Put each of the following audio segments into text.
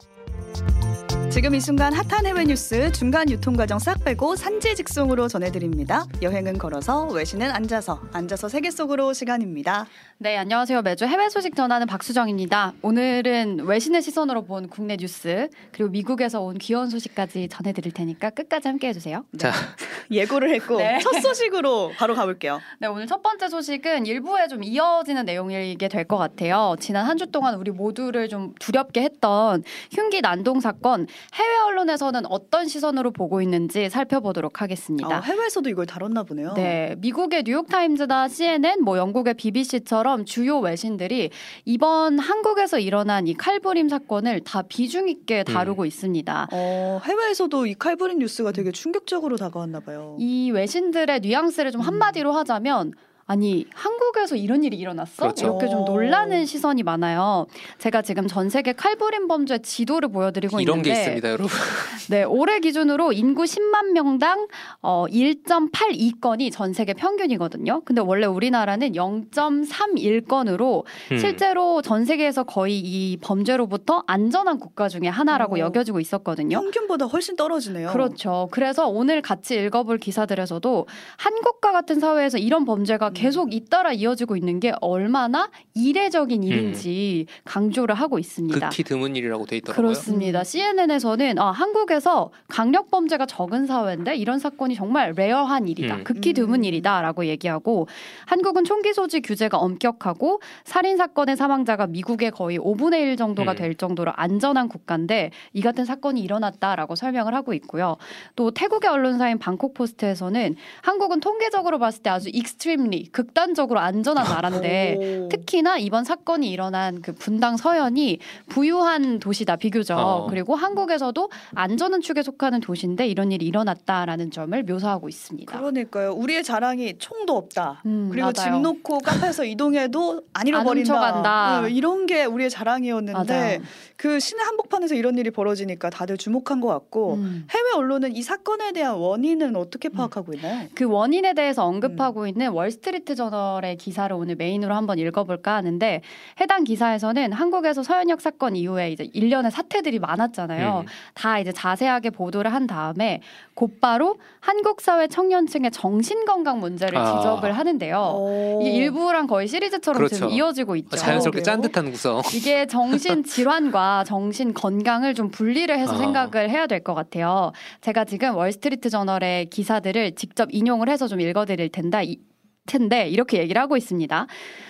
Musik 지금 이 순간 핫한 해외 뉴스 중간 유통 과정 싹 빼고 산지 직송으로 전해드립니다. 여행은 걸어서 외신은 앉아서 앉아서 세계 속으로 시간입니다. 네, 안녕하세요. 매주 해외 소식 전하는 박수정입니다. 오늘은 외신의 시선으로 본 국내 뉴스 그리고 미국에서 온 귀여운 소식까지 전해드릴 테니까 끝까지 함께해 주세요. 네. 자, 예고를 했고 네. 첫 소식으로 바로 가볼게요. 네, 오늘 첫 번째 소식은 일부에 좀 이어지는 내용이게 될 것 같아요. 지난 한 주 동안 우리 모두를 좀 두렵게 했던 흉기 난동 사건 해외 언론에서는 어떤 시선으로 보고 있는지 살펴보도록 하겠습니다. 아, 해외에서도 이걸 다뤘나 보네요. 네, 미국의 뉴욕타임즈나 CNN, 뭐 영국의 BBC처럼 주요 외신들이 이번 한국에서 일어난 이 칼부림 사건을 다 비중 있게 음. 다루고 음. 있습니다. 어, 해외에서도 이 칼부림 뉴스가 되게 충격적으로 다가왔나 봐요. 이 외신들의 뉘앙스를 좀 음. 한마디로 하자면 아니 한국에서 이런 일이 일어났어? 그렇죠. 이렇게 좀 놀라는 시선이 많아요. 제가 지금 전 세계 칼부림 범죄 지도를 보여드리고 이런 있는데 이런 게 있습니다, 여러분. 네, 올해 기준으로 인구 10만 명당 어, 1.82건이 전 세계 평균이거든요. 근데 원래 우리나라는 0.31건으로 음. 실제로 전 세계에서 거의 이 범죄로부터 안전한 국가 중에 하나라고 오. 여겨지고 있었거든요. 평균보다 훨씬 떨어지네요. 그렇죠. 그래서 오늘 같이 읽어볼 기사들에서도 한국과 같은 사회에서 이런 범죄가 계속 잇따라 이어지고 있는 게 얼마나 이례적인 일인지 음. 강조를 하고 있습니다. 극히 드문 일이라고 돼 있더라고요. 그렇습니다. CNN에서는 아, 한국에서 강력 범죄가 적은 사회인데 이런 사건이 정말 rare한 일이다. 음. 극히 드문 음. 일이다라고 얘기하고 한국은 총기 소지 규제가 엄격하고 살인 사건의 사망자가 미국의 거의 5분의 1 정도가 음. 될 정도로 안전한 국가인데 이 같은 사건이 일어났다라고 설명을 하고 있고요. 또 태국의 언론사인 방콕 포스트에서는 한국은 통계적으로 봤을 때 아주 extremely 극단적으로 안전한 나라인데 특히나 이번 사건이 일어난 그 분당 서현이 부유한 도시다 비교적 어. 그리고 한국에서도 안전한 축에 속하는 도시인데 이런 일이 일어났다라는 점을 묘사하고 있습니다. 그러니까요. 우리의 자랑이 총도 없다. 음, 그리고 맞아요. 짐 놓고 카페에서 이동해도 안 잃어버린다. 네, 이런 게 우리의 자랑이었는데 맞아요. 그 시내 한복판에서 이런 일이 벌어지니까 다들 주목한 것 같고 음. 해외 언론은 이 사건에 대한 원인은 어떻게 음. 파악하고 있나요? 그 원인에 대해서 언급하고 음. 있는 월스트리트 스트리트 저널의 기사를 오늘 메인으로 한번 읽어볼까 하는데 해당 기사에서는 한국에서 서현역 사건 이후에 이제 일련의 사태들이 많았잖아요. 음. 다 이제 자세하게 보도를 한 다음에 곧바로 한국 사회 청년층의 정신 건강 문제를 아. 지적을 하는데요. 이게 일부랑 거의 시리즈처럼 그렇죠. 지금 이어지고 있죠. 자연스럽게 짠듯한 구성. 이게 정신 질환과 정신 건강을 좀 분리를 해서 아. 생각을 해야 될 것 같아요. 제가 지금 월스트리트 저널의 기사들을 직접 인용을 해서 좀 읽어드릴 텐데 텐데 이렇게 얘기를 하고 있습니다.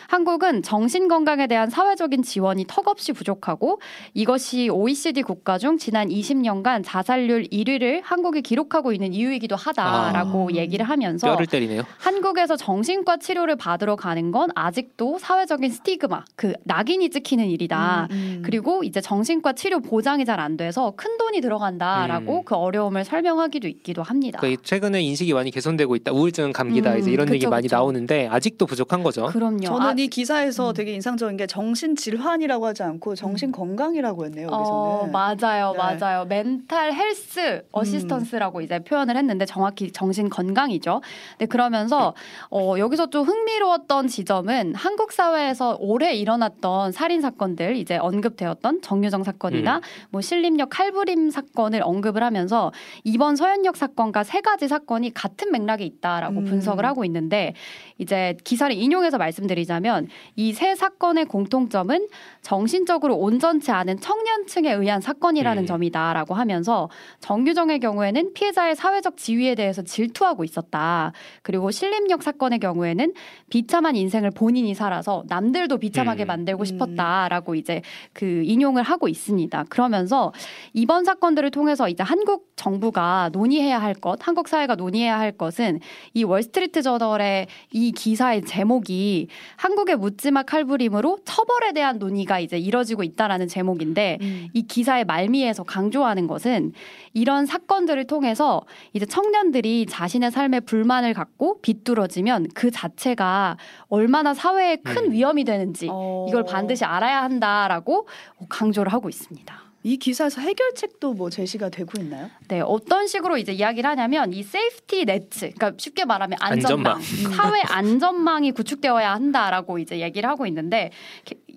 한국은 정신 건강에 대한 사회적인 지원이 턱없이 부족하고 이것이 OECD 국가 중 지난 20년간 자살률 1위를 한국이 기록하고 있는 이유이기도 하다라고 아, 얘기를 하면서 뼈를 때리네요. 한국에서 정신과 치료를 받으러 가는 건 아직도 사회적인 스티그마, 그 낙인이 찍히는 일이다. 음, 음. 그리고 이제 정신과 치료 보장이 잘 안 돼서 큰 돈이 들어간다라고 음. 그 어려움을 설명하기도 있기도 합니다. 그러니까 최근에 인식이 많이 개선되고 있다. 우울증, 감기다. 이제 이런 그쵸, 얘기 많이 그쵸. 나오는데 아직도 부족한 거죠. 그럼요. 저는 이 기사에서 음. 되게 인상적인 게 정신 질환이라고 하지 않고 정신 음. 건강이라고 했네요. 여기서는. 어, 맞아요, 네. 맞아요. mental health assistance라고 음. 이제 표현을 했는데 정확히 정신 건강이죠. 네, 그러면서 어, 여기서 좀 흥미로웠던 지점은 한국 사회에서 올해 일어났던 살인 사건들 이제 언급되었던 정유정 사건이나 음. 뭐 신림역 칼부림 사건을 언급을 하면서 이번 서현역 사건과 세 가지 사건이 같은 맥락에 있다라고 음. 분석을 하고 있는데 이제 기사를 인용해서 말씀드리자면 이 세 사건의 공통점은 정신적으로 온전치 않은 청년층에 의한 사건이라는 음. 점이다라고 하면서 정규정의 경우에는 피해자의 사회적 지위에 대해서 질투하고 있었다. 그리고 신림역 사건의 경우에는 비참한 인생을 본인이 살아서 남들도 비참하게 음. 만들고 싶었다라고 이제 그 인용을 하고 있습니다. 그러면서 이번 사건들을 통해서 이제 한국 정부가 논의해야 할 것, 한국 사회가 논의해야 할 것은 이 월스트리트 저널의 이 기사의 제목이 한국의 묻지마 칼부림으로 처벌에 대한 논의가 이제 이뤄지고 있다라는 제목인데 음. 이 기사의 말미에서 강조하는 것은 이런 사건들을 통해서 이제 청년들이 자신의 삶에 불만을 갖고 비뚤어지면 그 자체가 얼마나 사회에 큰 음. 위험이 되는지 어. 이걸 반드시 알아야 한다라고 강조를 하고 있습니다. 이 기사에서 해결책도 뭐 제시가 되고 있나요? 네, 어떤 식으로 이제 이야기를 하냐면 이 safety nets, 그러니까 쉽게 말하면 안전망, 안전망. 사회 안전망이 구축되어야 한다라고 이제 얘기를 하고 있는데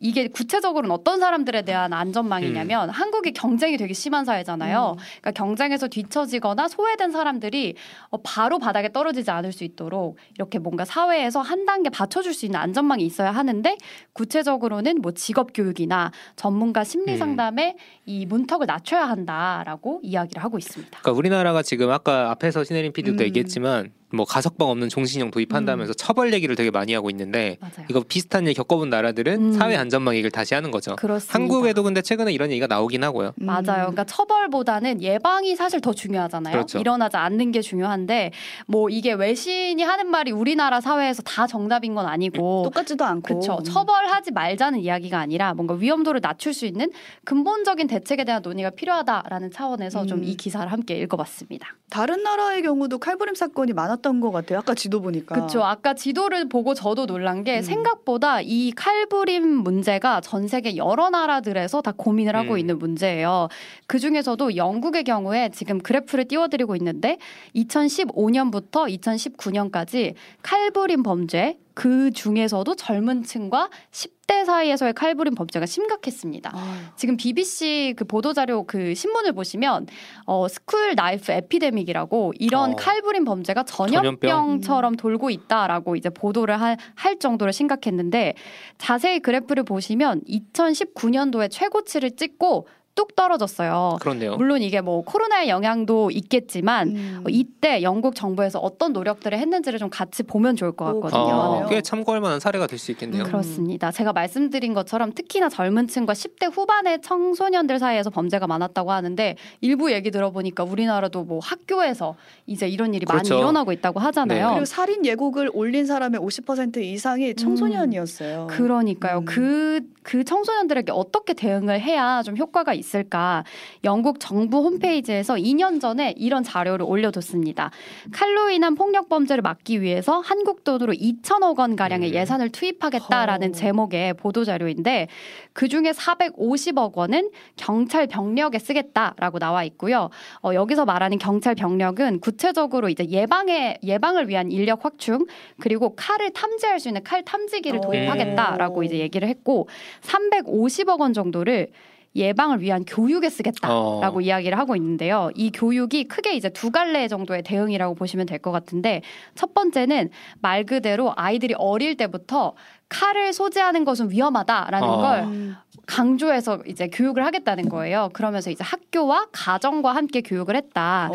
이게 구체적으로는 어떤 사람들에 대한 안전망이냐면 음. 한국이 경쟁이 되게 심한 사회잖아요. 음. 그러니까 경쟁에서 뒤처지거나 소외된 사람들이 어, 바로 바닥에 떨어지지 않을 수 있도록 이렇게 뭔가 사회에서 한 단계 받쳐줄 수 있는 안전망이 있어야 하는데 구체적으로는 뭐 직업 교육이나 전문가 심리 음. 상담에 음. 이 문턱을 낮춰야 한다라고 이야기를 하고 있습니다. 그러니까 우리나라가 지금 아까 앞에서 신혜림 PD도 음. 얘기했지만 뭐 가석방 없는 종신형 도입한다면서 음. 처벌 얘기를 되게 많이 하고 있는데 맞아요. 이거 비슷한 일 겪어본 나라들은 음. 사회 안전망 얘기를 다시 하는 거죠. 그렇습니다. 한국에도 근데 최근에 이런 얘기가 나오긴 하고요. 음. 맞아요. 그러니까 처벌보다는 예방이 사실 더 중요하잖아요. 그렇죠. 일어나지 않는 게 중요한데 뭐 이게 외신이 하는 말이 우리나라 사회에서 다 정답인 건 아니고 똑같지도 않고 그렇죠. 처벌하지 말자는 이야기가 아니라 뭔가 위험도를 낮출 수 있는 근본적인 대책에 대한 논의가 필요하다라는 차원에서 좀 이 기사를 함께 읽어봤습니다. 다른 나라의 경우도 칼부림 사건이 많았 몰랐던 것 같아요. 아까 지도 보니까. 그렇죠. 아까 지도를 보고 저도 놀란 게 음. 생각보다 이 칼부림 문제가 전 세계 여러 나라들에서 다 고민을 하고 음. 있는 문제예요. 그 중에서도 영국의 경우에 지금 그래프를 띄워드리고 있는데 2015년부터 2019년까지 칼부림 범죄 그 중에서도 젊은 층과 10대 사이에서의 칼부림 범죄가 심각했습니다. 아유. 지금 BBC 그 보도자료 그 신문을 보시면 어, school knife epidemic이라고 이런 어. 칼부림 범죄가 전염병 처럼 돌고 있다라고 이제 보도를 할, 할 정도로 심각했는데 자세히 그래프를 보시면 2019년도에 최고치를 찍고 뚝 떨어졌어요. 그렇네요. 물론 이게 뭐 코로나의 영향도 있겠지만 음. 어, 이때 영국 정부에서 어떤 노력들을 했는지를 좀 같이 보면 좋을 것 같거든요. 아, 꽤 참고할 만한 사례가 될 수 있겠네요. 음. 그렇습니다. 제가 말씀드린 것처럼 특히나 젊은 층과 10대 후반의 청소년들 사이에서 범죄가 많았다고 하는데 일부 얘기 들어보니까 우리나라도 뭐 학교에서 이제 이런 일이 그렇죠. 많이 일어나고 있다고 하잖아요. 네. 그리고 살인 예고글 올린 사람의 50% 이상이 청소년이었어요. 음. 그러니까요. 그그 음. 그 청소년들에게 어떻게 대응을 해야 좀 효과가 있 을까? 영국 정부 홈페이지에서 2년 전에 이런 자료를 올려뒀습니다. 칼로 인한 폭력 범죄를 막기 위해서 한국 돈으로 2천억 원 가량의 음. 예산을 투입하겠다라는 허. 제목의 보도 자료인데 그 중에 450억 원은 경찰 병력에 쓰겠다라고 나와 있고요. 어, 여기서 말하는 경찰 병력은 구체적으로 이제 예방에 예방을 위한 인력 확충 그리고 칼을 탐지할 수 있는 칼 탐지기를 도입하겠다라고 이제 얘기를 했고 350억 원 정도를 예방을 위한 교육에 쓰겠다라고 어. 이야기를 하고 있는데요. 이 교육이 크게 이제 두 갈래 정도의 대응이라고 보시면 될 것 같은데 첫 번째는 말 그대로 아이들이 어릴 때부터 칼을 소지하는 것은 위험하다라는 어. 걸 강조해서 이제 교육을 하겠다는 거예요. 그러면서 이제 학교와 가정과 함께 교육을 했다.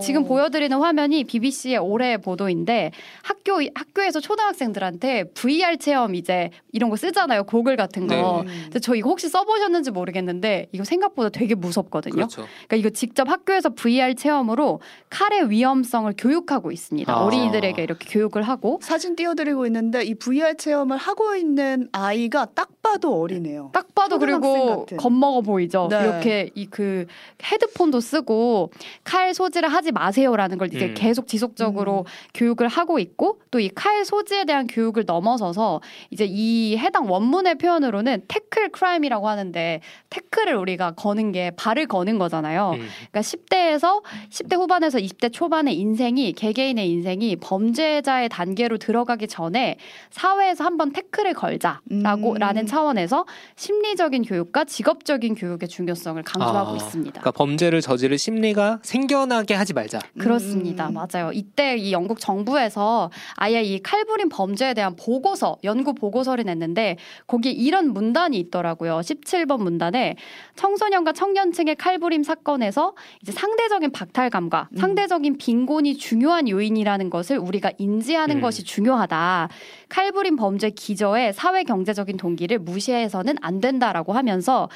지금 보여드리는 화면이 BBC의 올해 보도인데 학교 학교에서 초등학생들한테 VR 체험 이제 이런 거 쓰잖아요. 고글 같은 거. 네. 근데 저 이거 혹시 써보셨는지 모르겠는데 이거 생각보다 되게 무섭거든요. 그렇죠. 그러니까 이거 직접 학교에서 VR 체험으로 칼의 위험성을 교육하고 있습니다. 아. 어린이들에게 이렇게 교육을 하고 사진 띄워드리고 있는데 이 VR 체험을 하고 있는 아이가 딱 봐도 어리네요. 딱 봐도 그리고 겁먹어 보이죠. 네. 이렇게 이 그 헤드폰도 쓰고 칼 소지를 하지 마세요라는 걸 이제 음. 계속 지속적으로 음. 교육을 하고 있고 또 이 칼 소지에 대한 교육을 넘어서서 이제 이 해당 원문의 표현으로는 태클 크라임이라고 하는데 태클을 우리가 거는 게 발을 거는 거잖아요. 음. 그러니까 10대에서 10대 후반에서 20대 초반의 인생이 개개인의 인생이 범죄자의 단계로 들어가기 전에 사회에서 한번 태클을 걸자라고 음. 라는 차원 에서 심리적인 교육과 직업적인 교육의 중요성을 강조하고 아, 있습니다. 그러니까 범죄를 저지를 심리가 생겨나게 하지 말자. 그렇습니다. 음. 맞아요. 이때 이 영국 정부에서 아예 이 칼부림 범죄에 대한 보고서, 연구 보고서를 냈는데 거기에 이런 문단이 있더라고요. 17번 문단에 청소년과 청년층의 칼부림 사건에서 이제 상대적인 박탈감과 음. 상대적인 빈곤이 중요한 요인이라는 것을 우리가 인지하는 음. 것이 중요하다. 칼부림 범죄 기저에 사회 경제적인 동기를 무 시해서는 안 된다라고 하면서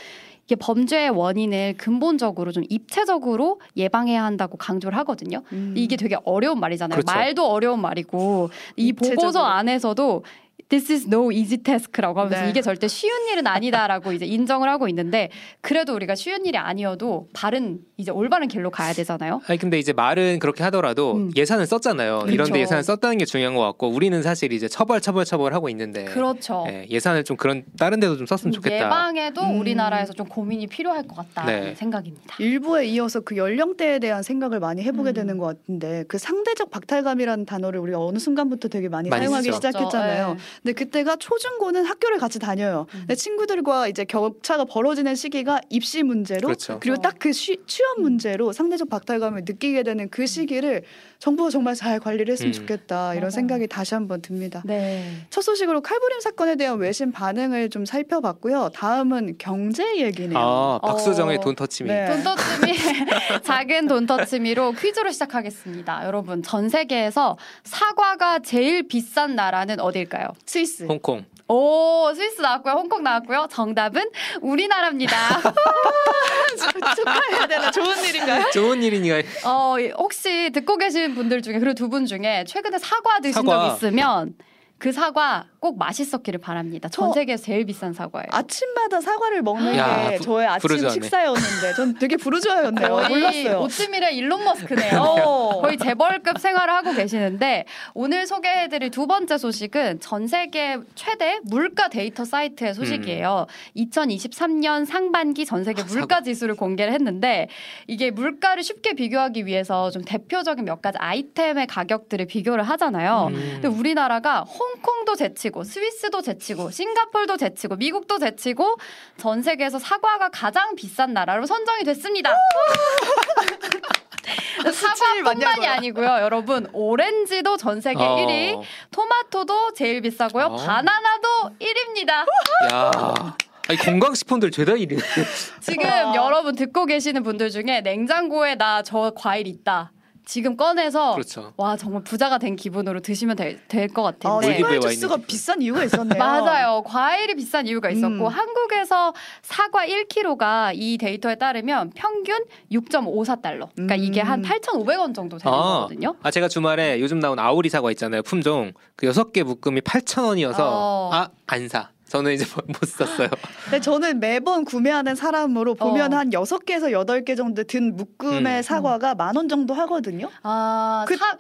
이게 범죄의 원인을 근본적으로 좀 입체적으로 예방해야 한다고 강조를 하거든요. 음. 이게 되게 어려운 말이잖아요. 그렇죠. 말도 어려운 말이고 이 입체적으로. 보고서 안에서도 This is no easy task라고 하면서 네. 이게 절대 쉬운 일은 아니다라고 이제 인정을 하고 있는데 그래도 우리가 쉬운 일이 아니어도 바른 이제 올바른 길로 가야 되잖아요. 아니 근데 이제 말은 그렇게 하더라도 음. 예산을 썼잖아요. 그렇죠. 이런데 예산을 썼다는 게 중요한 것 같고 우리는 사실 이제 처벌 처벌 처벌 하고 있는데 그렇죠. 예, 산을 좀 그런 다른 데도 좀 썼으면 좋겠다. 예방에도 음. 우리나라에서 좀 고민이 필요할 것 같다는 네. 생각입니다. 일부에 이어서 그 연령대에 대한 생각을 많이 해보게 음. 되는 것 같은데 그 상대적 박탈감이라는 단어를 우리가 어느 순간부터 되게 많이, 많이 사용하기 쓰죠. 시작했잖아요. 네. 근데 그때가 초중고는 학교를 같이 다녀요. 음. 근데 친구들과 이제 격차가 벌어지는 시기가 입시 문제로 그렇죠. 그리고 딱 그 취업 문제로 상대적 박탈감을 느끼게 되는 그 시기를 정부가 정말 잘 관리를 했으면 음. 좋겠다 이런 맞아요. 생각이 다시 한번 듭니다. 네. 첫 소식으로 칼부림 사건에 대한 외신 반응을 좀 살펴봤고요. 다음은 경제 얘기네요. 아, 박수정의 어, 돈터치미. 네. 돈터치미 작은 돈터치미로 퀴즈로 시작하겠습니다. 여러분 전 세계에서 사과가 제일 비싼 나라는 어딜까요? 스위스. 홍콩. 오, 스위스 나왔고요. 홍콩 나왔고요. 정답은 우리나라입니다. 축하해야 되나? 좋은 일인가요? 좋은 일이니까. 어, 혹시 듣고 계신 분들 중에 그리고 두 분 중에 최근에 사과 드신 사과. 적 있으면 그 사과 꼭 맛있었기를 바랍니다. 전 세계에서 제일 비싼 사과예요. 아침마다 사과를 먹는 야, 게 부, 저의 아침 부르주아네. 식사였는데 전 되게 부르주아였네요. 몰랐어요. 오트밀의 일론 머스크네요. 어. 거의 재벌급 생활을 하고 계시는데 오늘 소개해드릴 두 번째 소식은 전 세계 최대 물가 데이터 사이트의 소식이에요. 음. 2023년 상반기 전 세계 아, 물가 지수를 공개를 했는데 이게 물가를 쉽게 비교하기 위해서 좀 대표적인 몇 가지 아이템의 가격들을 비교를 하잖아요. 음. 근데 우리나라가 홍콩도 제치고 스위스도 제치고 싱가폴도 제치고 미국도 제치고 전 세계에서 사과가 가장 비싼 나라로 선정이 됐습니다. 사과뿐만이 아니고요, 여러분 오렌지도 전 세계 어. 1위, 토마토도 제일 비싸고요, 어. 바나나도 1위입니다. 야. 아니 건강식품들 죄다 1위네. 지금 여러분 듣고 계시는 분들 중에 냉장고에 나 저 과일 있다. 지금 꺼내서 그렇죠. 와 정말 부자가 된 기분으로 드시면 될것 같아요. 어, 생활 주스가 비싼 이유가 있었네요. 맞아요. 과일이 비싼 이유가 있었고 음. 한국에서 사과 1kg가 이 데이터에 따르면 평균 6.54달러. 그러니까 음. 이게 한 8,500원 정도 되는 아. 거거든요. 아 제가 주말에 요즘 나온 아오리 사과 있잖아요. 품종 그 6개 묶음이 8,000원이어서 어. 아안 사. 저는 이제 못 샀어요. 근데 저는 매번 구매하는 사람으로 보면 어. 한 6개에서 8개 정도 든 묶음의 음. 사과가 만 원 정도 하거든요. 아, 그, 사,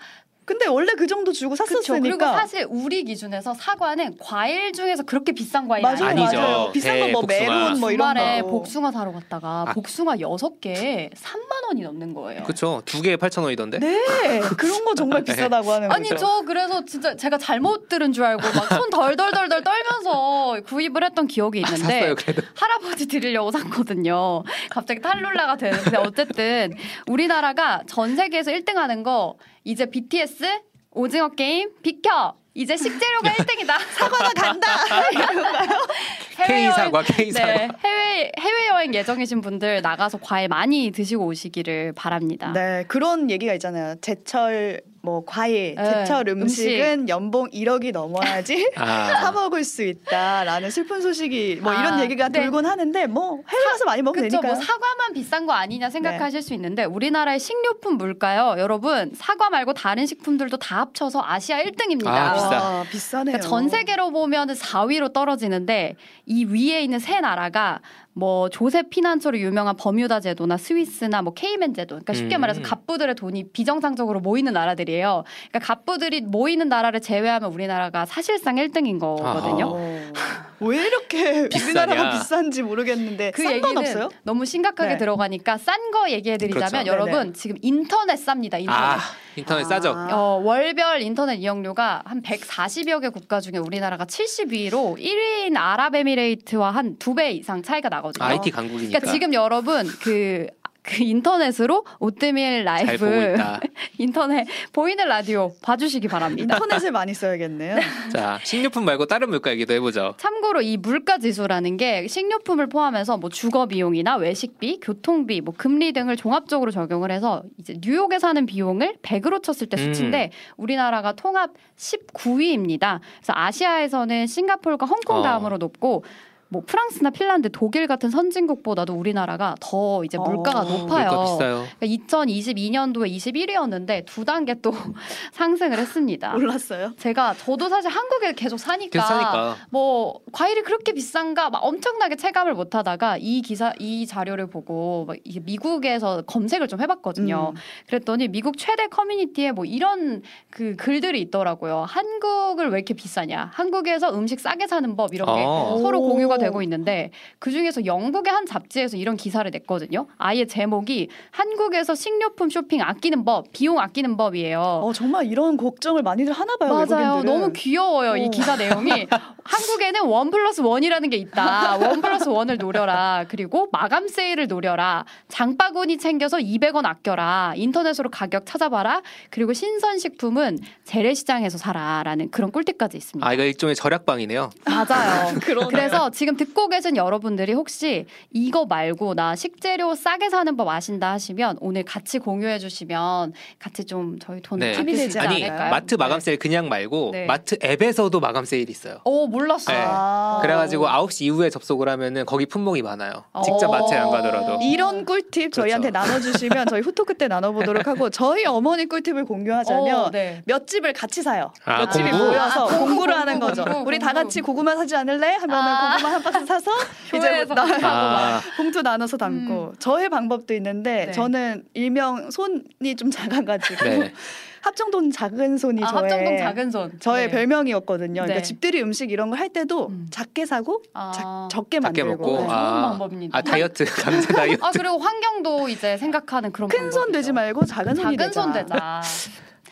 근데 원래 그 정도 주고 샀었으니까. 그리고 사실 우리 기준에서 사과는 과일 중에서 그렇게 비싼 과일 맞아요, 아니죠. 맞아요. 비싼 건 뭐 메론 뭐 이런 주말에 복숭아 사러 갔다가 아. 복숭아 6개 3만 원이 넘는 거예요. 그렇죠. 두 개에 8천 원이던데. 네. 그런 거 정말 네. 비싸다고 하는 거죠. 아니 저 그래서 진짜 제가 잘못 들은 줄 알고 막 손 덜덜덜덜 떨면서 구입을 했던 기억이 아, 있는데 아, 샀어요, 그래도. 할아버지 드리려고 샀거든요. 갑자기 탈룰라가 되는데 어쨌든 우리나라가 전 세계에서 1등 하는 거 이제 BTS 오징어 게임 비켜 이제 식재료가 1등이다. 사과가 간다. K 사과, K 사과. 네, 해외 해외 여행 예정이신 분들 나가서 과일 많이 드시고 오시기를 바랍니다. 네, 그런 얘기가 있잖아요. 제철 뭐 과일, 네, 제철 음식은 음식. 연봉 1억이 넘어야지 아. 사 먹을 수 있다라는 슬픈 소식이 뭐 이런 아, 얘기가 네. 돌곤 하는데 뭐 해외 가서 많이 먹으면 되니까. 뭐 사과만 비싼 거 아니냐 생각하실 네. 수 있는데 우리나라의 식료품 물가요. 여러분 사과 말고 다른 식품들도 다 합쳐서 아시아 1등입니다. 아, 비싸. 아, 비싸네요. 그러니까 전 세계로 보면 4위로 떨어지는데 이 위에 있는 세 나라가 뭐 조셉 피난처로 유명한 버뮤다 제도나 스위스나 뭐 케이맨 제도. 그러니까 쉽게 음. 말해서 갑부들의 돈이 비정상적으로 모이는 나라들이에요. 그러니까 갑부들이 모이는 나라를 제외하면 우리나라가 사실상 1등인 거거든요. 아. 왜 이렇게 우리나라가 비싼지 모르겠는데 그 얘기는 없어요? 너무 심각하게 네. 들어가니까 싼 거 얘기해 드리자면 그렇죠. 여러분 네네. 지금 인터넷 쌉니다. 인터넷. 아, 인터넷 아. 싸죠. 어, 월별 인터넷 이용료가 한 140여 개 국가 중에 우리나라가 72위로 1위인 아랍에미레이트와 한 두 배 이상 차이가 나거든요. 나거든요. IT 강국이니까. 그러니까 지금 여러분 그, 그 인터넷으로 오뜨밀 라이브 인터넷 보이는 라디오 봐주시기 바랍니다. 인터넷을 많이 써야겠네요. 자 식료품 말고 다른 물가 얘기도 해보죠. 참고로 이 물가 지수라는 게 식료품을 포함해서 뭐 주거 비용이나 외식비, 교통비, 뭐 금리 등을 종합적으로 적용을 해서 이제 뉴욕에 사는 비용을 100으로 쳤을 때 수치인데 음. 우리나라가 통합 19위입니다. 그래서 아시아에서는 싱가폴과 홍콩 어. 다음으로 어. 높고 뭐 프랑스나 핀란드, 독일 같은 선진국보다도 우리나라가 더 이제 물가가 어, 높아요. 물가. 그러니까 2022년도에 21위였는데 두 단계 또 상승을 했습니다. 몰랐어요? 제가 저도 사실 한국에 계속 사니까, 사니까, 뭐 과일이 그렇게 비싼가 막 엄청나게 체감을 못 하다가 이 기사 이 자료를 보고 막 이게 미국에서 검색을 좀 해봤거든요. 음. 그랬더니 미국 최대 커뮤니티에 뭐 이런 그 글들이 있더라고요. 한국을 왜 이렇게 비싸냐? 한국에서 음식 싸게 사는 법 이런 게 아. 서로 공유가 이슈가 되고 있는데 그 중에서 영국의 한 잡지에서 이런 기사를 냈거든요. 아예 제목이 한국에서 식료품 쇼핑 아끼는 법, 비용 아끼는 법이에요. 어, 정말 이런 걱정을 많이들 하나 봐요. 맞아요. 외국인들은. 너무 귀여워요. 오. 이 기사 내용이. 한국에는 원 플러스 원이라는 게 있다. 원 플러스 원을 노려라. 그리고 마감 세일을 노려라. 장바구니 챙겨서 200원 아껴라. 인터넷으로 가격 찾아봐라. 그리고 신선식품은 재래시장에서 사라라는 그런 꿀팁까지 있습니다. 아 이거 일종의 절약방이네요. 맞아요. 그래서 지금 듣고 계신 여러분들이 혹시 이거 말고 나 식재료 싸게 사는 법 아신다 하시면 오늘 같이 공유해 주시면 같이 좀 저희 돈 네. 힘이 되지 아니 않을까요? 마트 마감 네. 세일 그냥 말고 네. 마트 앱에서도 마감 세일 있어요. 오 몰랐어요. 네. 아~ 그래가지고 9시 이후에 접속을 하면은 거기 품목이 많아요. 직접 마트에 안 가더라도. 이런 꿀팁 그렇죠. 저희한테 나눠주시면 저희 후토크 때 나눠보도록 하고 저희 어머니 꿀팁을 공유하자면 오, 네. 몇 집을 같이 사요. 아, 몇 집이 모여서 아, 공구, 를 하는 거죠. 공구, 우리 다 같이 고구마 사지 않을래? 하면은 아~ 고구마 한 박스 사서 이제 나, 아~ 봉투 나눠서 담고 음. 저의 방법도 있는데 네. 저는 일명 손이 좀 작아가지고 네. 합정동 작은 손이 아, 저의 합정동 작은 손 저의 네. 별명이었거든요. 그러니까 네. 그러니까 집들이 음식 이런 걸 할 때도 음. 작게 사고 아. 자, 적게 만들고 먹고. 네. 아. 좋은 방법입니다. 아 다이어트 강제 다이어트. 아 그리고 환경도 이제 생각하는 그런 큰 손 되지 말고 작은 손이 작은 손 되자.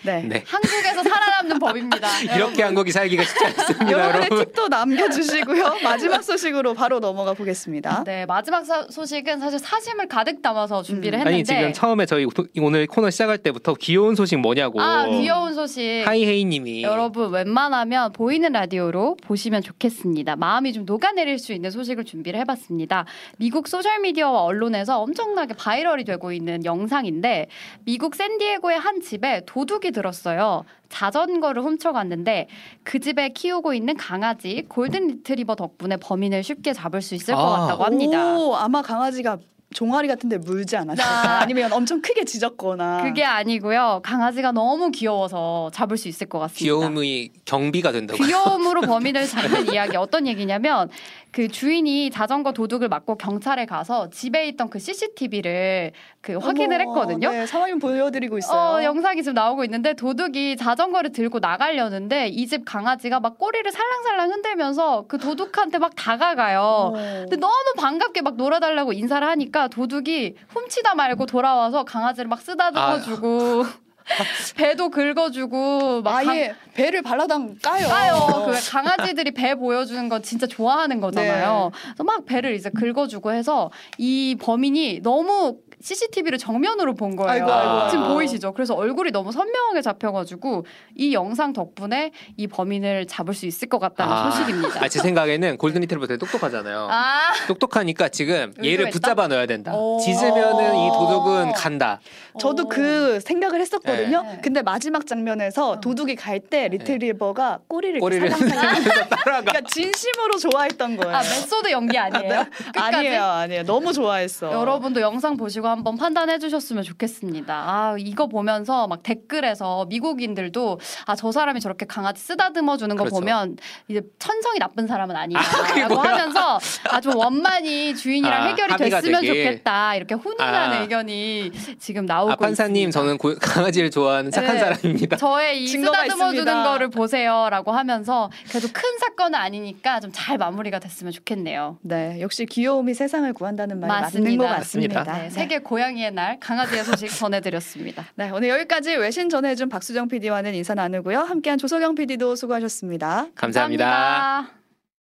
네. 네. 한국에서 살아남는 법입니다. 이렇게 한국이 살기가 쉽지 않습니다. 여러분의 여러분. 팁도 남겨주시고요. 마지막 소식으로 바로 넘어가 보겠습니다. 네, 마지막 사, 소식은 사실 사심을 가득 담아서 준비를 음. 했는데 아니 지금 처음에 저희 오늘 코너 시작할 때부터 귀여운 소식 뭐냐고. 아 귀여운 소식. 하이헤이님이 여러분 웬만하면 보이는 라디오로 보시면 좋겠습니다. 마음이 좀 녹아내릴 수 있는 소식을 준비를 해봤습니다. 미국 소셜 미디어와 언론에서 엄청나게 viral이 되고 있는 영상인데 미국 샌디에고의 한 집에 도둑이 들었어요. 자전거를 훔쳐갔는데 그 집에 키우고 있는 강아지 골든 리트리버 덕분에 범인을 쉽게 잡을 수 있을 아. 것 같다고 합니다. 오, 아마 강아지가 종아리 같은데 물지 않았을까? 아니면 엄청 크게 짖었거나. 그게 아니고요. 강아지가 너무 귀여워서 잡을 수 있을 것 같습니다. 귀여움이 경비가 된다고. 귀여움으로 범인을 잡는 이야기 어떤 얘기냐면 그 주인이 자전거 도둑을 맞고 경찰에 가서 집에 있던 그 CCTV를 그 확인을 했거든요. 네, 상황 보여드리고 있어요. 어, 영상이 지금 나오고 있는데 도둑이 자전거를 들고 나가려는데 이 집 강아지가 막 꼬리를 살랑살랑 흔들면서 그 도둑한테 막 다가가요. 오. 근데 너무 반갑게 막 놀아달라고 인사를 하니까 도둑이 훔치다 말고 돌아와서 강아지를 막 쓰다듬어주고. 아. 배도 긁어주고 막 아예 강... 배를 발라당 까요. 까요. 그 강아지들이 배 보여주는 거 진짜 좋아하는 거잖아요. 네. 그래서 막 배를 이제 긁어주고 해서 이 범인이 너무 CCTV를 정면으로 본 거예요. 아이고, 아이고. 지금 보이시죠? 그래서 얼굴이 너무 선명하게 잡혀가지고 이 영상 덕분에 이 범인을 잡을 수 있을 것 같다는 아. 소식입니다. 아, 제 생각에는 골든 리트리버 되게 똑똑하잖아요. 아. 똑똑하니까 지금 얘를 붙잡아 넣어야 된다. 짖으면은 이 도둑은 간다. 저도 그 생각을 했었거든요. 네. 근데 마지막 장면에서 어. 도둑이 갈 때 리트리버가 꼬리를, 꼬리를 그러니까 진심으로 좋아했던 거예요. 아 메소드 연기 아니에요? 아니에요, 아니에요. 너무 좋아했어. 여러분도 영상 보시고 한번 판단해 주셨으면 좋겠습니다. 아, 이거 보면서 막 댓글에서 미국인들도 아, 저 사람이 저렇게 강아지 쓰다듬어 주는 거 그렇죠. 보면 이제 천성이 나쁜 사람은 아니다라고 아, 하면서 아주 원만히 주인이랑 아, 해결이 됐으면 되길. 좋겠다. 이렇게 훈훈한 아. 의견이 지금 나오고 아, 판사님 있습니다. 저는 고, 강아지를 좋아하는 착한 네. 사람입니다. 저의 이 쓰다듬어 주는 거를 보세요라고 하면서 그래도 큰 사건은 아니니까 좀 잘 마무리가 됐으면 좋겠네요. 네, 역시 귀여움이 세상을 구한다는 말이 맞습니다. 맞는 것 같습니다. 네, 세계 고양이의 날 강아지의 소식 전해드렸습니다. 네, 오늘 여기까지 외신 전해준 박수정 PD와는 인사 나누고요. 함께한 조석영 PD도 수고하셨습니다 감사합니다. 감사합니다.